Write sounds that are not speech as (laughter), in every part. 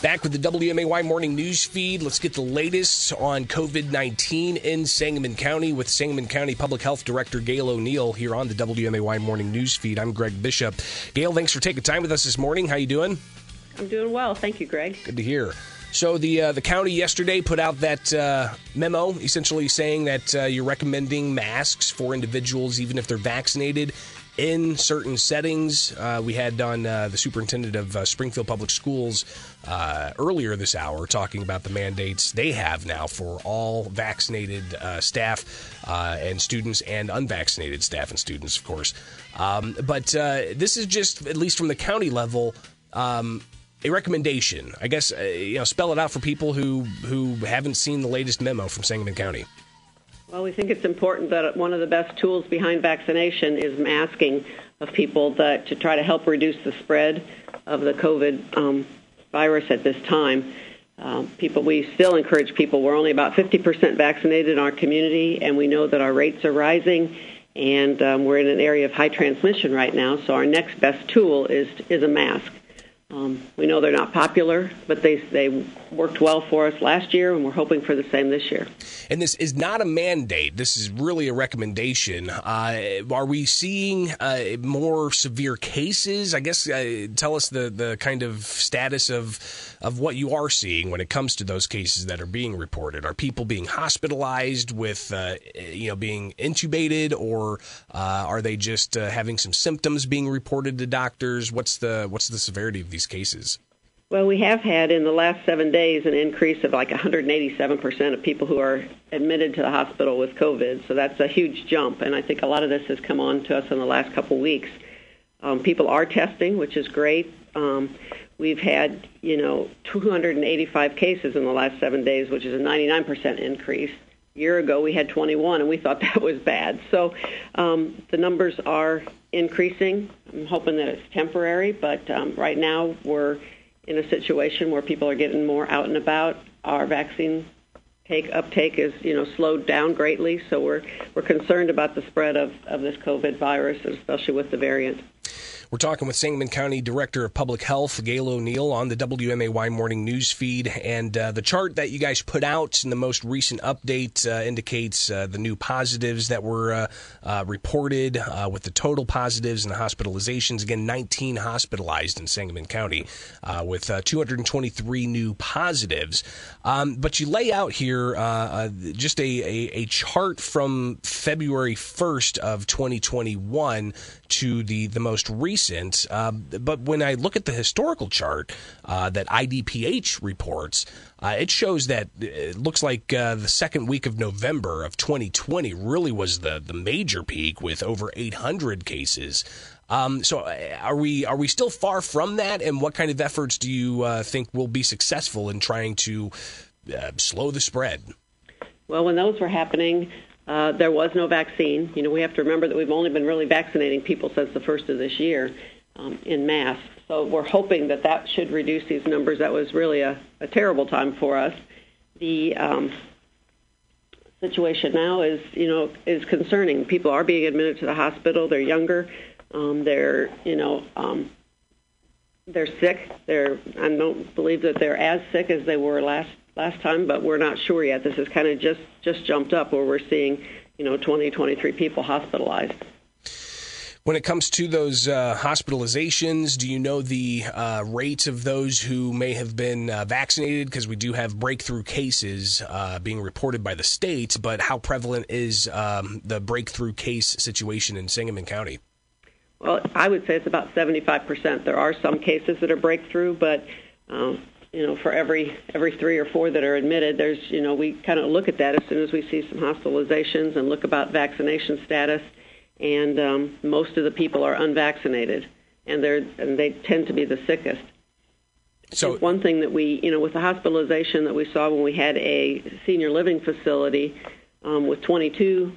Back with the WMAY morning news feed. Let's get the latest on COVID 19 in Sangamon County with Sangamon County Public Health Director Gail O'Neill here on the WMAY morning news feed. I'm Greg Bishop. Gail, thanks for taking time with us this morning. How you doing? I'm doing well. Thank you, Greg. Good to hear. So the uh, the county yesterday put out that uh, memo, essentially saying that uh, you're recommending masks for individuals even if they're vaccinated in certain settings. Uh, we had on uh, the superintendent of uh, Springfield Public Schools uh, earlier this hour talking about the mandates they have now for all vaccinated uh, staff uh, and students and unvaccinated staff and students, of course. Um, but this is just, at least from the county level, um, a recommendation. I guess you know, spell it out for people who who haven't seen the latest memo from Sangamon County. Well, we think it's important that one of the best tools behind vaccination is masking of people that to try to help reduce the spread of the COVID um, virus at this time. Um, people, we still encourage people. We're only about 50% vaccinated in our community, and we know that our rates are rising, and um, we're in an area of high transmission right now. So our next best tool is is a mask. Um, we know they're not popular, but they they worked well for us last year, and we're hoping for the same this year. And this is not a mandate. This is really a recommendation. Uh, are we seeing uh, more severe cases? I guess uh, tell us the the kind of status of of what you are seeing when it comes to those cases that are being reported. Are people being hospitalized with uh, you know being intubated, or uh, are they just uh, having some symptoms being reported to doctors? What's the what's the severity of these cases? Well, we have had in the last seven days an increase of like 187% of people who are admitted to the hospital with COVID. So that's a huge jump, and I think a lot of this has come on to us in the last couple of weeks. Um, people are testing, which is great. Um, we've had, you know, 285 cases in the last seven days, which is a 99% increase. Year ago, we had 21, and we thought (laughs) that was bad. So um, the numbers are increasing. I'm hoping that it's temporary, but um, right now we're in a situation where people are getting more out and about. Our vaccine take uptake is you know slowed down greatly, so we're we're concerned about the spread of, of this COVID virus, especially with the variant. We're talking with Sangamon County Director of Public Health, Gail O'Neill, on the WMAY morning news feed. And uh, the chart that you guys put out in the most recent update uh, indicates uh, the new positives that were uh, uh, reported uh, with the total positives and the hospitalizations. Again, 19 hospitalized in Sangamon County with 223 new positives. Um, but you lay out here just a, a, a chart from February 1st of 2021 to the, the most recent. Uh, but when I look at the historical chart uh, that IDPH reports, uh, it shows that it looks like uh, the second week of November of 2020 really was the, the major peak with over 800 cases. Um, so uh, are we are we still far from that? And what kind of efforts do you uh, think will be successful in trying to slow the spread? Well, when those were happening, uh, there was no vaccine. You know, we have to remember that we've only been really vaccinating people since the first of this year um, in mass. So we're hoping that that should reduce these numbers. That was really a, a terrible time for us. The um, situation now is, you know, is concerning. People are being admitted to the hospital. They're younger. Um, they're, you know, um, they're sick. They're I don't believe that they're as sick as they were last last time, but we're not sure yet. This has kind of just just jumped up where we're seeing, you know, 20, 23 people hospitalized. When it comes to those uh, hospitalizations, do you know the uh, rates of those who may have been uh, vaccinated? Because we do have breakthrough cases uh, being reported by the state, but how prevalent is um, the breakthrough case situation in Sangamon County? Well, I would say it's about 75%. There are some cases that are breakthrough, but um, you know, for every every three or four that are admitted, there's, you know, we kind of look at that as soon as we see some hospitalizations and look about vaccination status. And um, most of the people are unvaccinated, and they're and they tend to be the sickest. So one thing that we, you know, with the hospitalization that we saw when we had a senior living facility um, with 22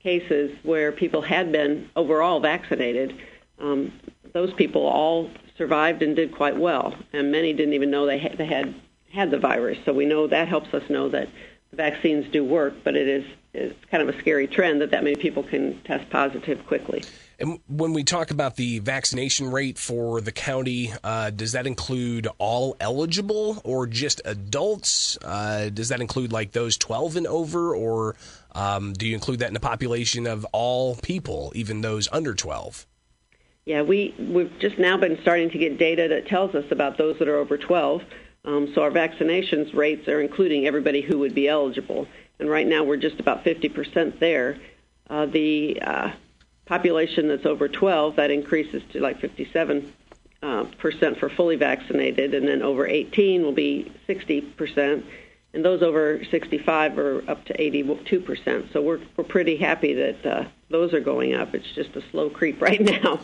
cases where people had been overall vaccinated, um, those people all survived and did quite well, and many didn't even know they had, they had had the virus. So we know that helps us know that the vaccines do work, but it is it's kind of a scary trend that that many people can test positive quickly. And when we talk about the vaccination rate for the county, uh, does that include all eligible or just adults? Uh, does that include like those 12 and over, or um, do you include that in the population of all people, even those under 12? Yeah, we, we've just now been starting to get data that tells us about those that are over 12. Um, so our vaccinations rates are including everybody who would be eligible. And right now we're just about 50% there. Uh, the uh, population that's over 12, that increases to like 57 uh, percent for fully vaccinated, and then over 18 will be 60 percent, and those over 65 are up to 82 percent. So we're we're pretty happy that uh, those are going up. It's just a slow creep right (laughs) now.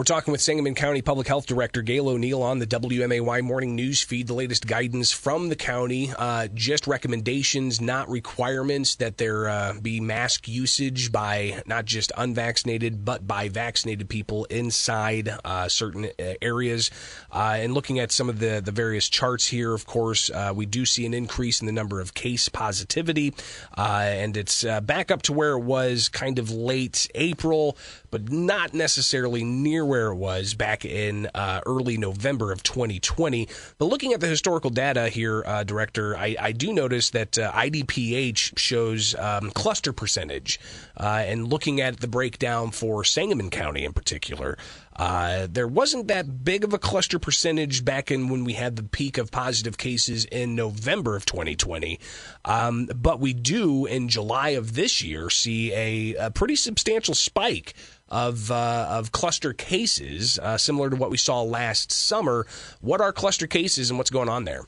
We're talking with Sangamon County Public Health Director Gail O'Neill on the WMAY morning news feed. The latest guidance from the county, uh, just recommendations, not requirements, that there uh, be mask usage by not just unvaccinated but by vaccinated people inside uh, certain uh, areas. Uh, and looking at some of the the various charts here, of course, uh, we do see an increase in the number of case positivity, and it's back up to where it was kind of late April, but not necessarily near where it was back in uh, early November of 2020. But looking at the historical data here, uh, Director, I, I, do notice that uh, IDPH shows um, cluster percentage. Uh, and looking at the breakdown for Sangamon County in particular, uh, there wasn't that big of a cluster percentage back in when we had the peak of positive cases in November of 2020. Um, but we do in July of this year see a, a pretty substantial spike of uh, of cluster cases, uh, similar to what we saw last summer. What are cluster cases and what's going on there?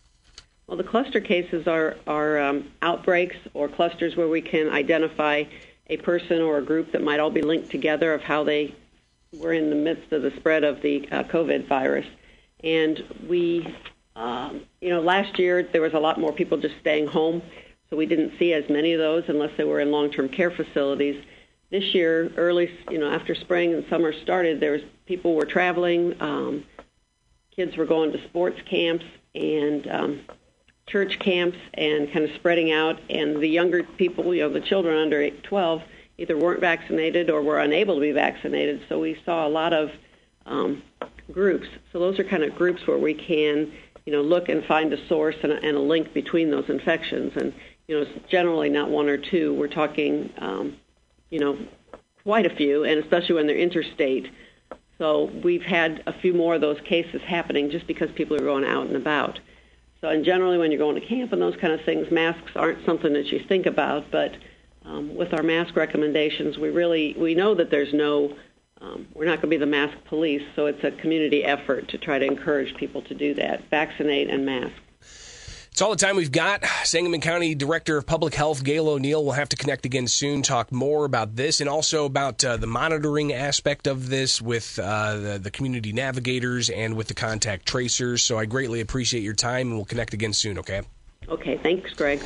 Well, the cluster cases are are um, outbreaks or clusters where we can identify a person or a group that might all be linked together of how they were in the midst of the spread of the uh, COVID virus. And we, um, you know, last year there was a lot more people just staying home, so we didn't see as many of those unless they were in long-term care facilities this year, early, you know, after spring and summer started, there was people were traveling, um, kids were going to sports camps and um, church camps and kind of spreading out. And the younger people, you know, the children under 12, either weren't vaccinated or were unable to be vaccinated. So we saw a lot of um, groups. So those are kind of groups where we can, you know, look and find a source and a, and a link between those infections. And you know, it's generally not one or two. We're talking um, you know, quite a few, and especially when they're interstate. So we've had a few more of those cases happening just because people are going out and about. So, and generally, when you're going to camp and those kind of things, masks aren't something that you think about. But um, with our mask recommendations, we really we know that there's no, um, we're not going to be the mask police. So it's a community effort to try to encourage people to do that, vaccinate and mask. It's all the time we've got. Sangamon County Director of Public Health, Gail O'Neill, will have to connect again soon, talk more about this and also about uh, the monitoring aspect of this with uh, the, the, community navigators and with the contact tracers. So I greatly appreciate your time, and we'll connect again soon, okay? Okay, thanks, Greg.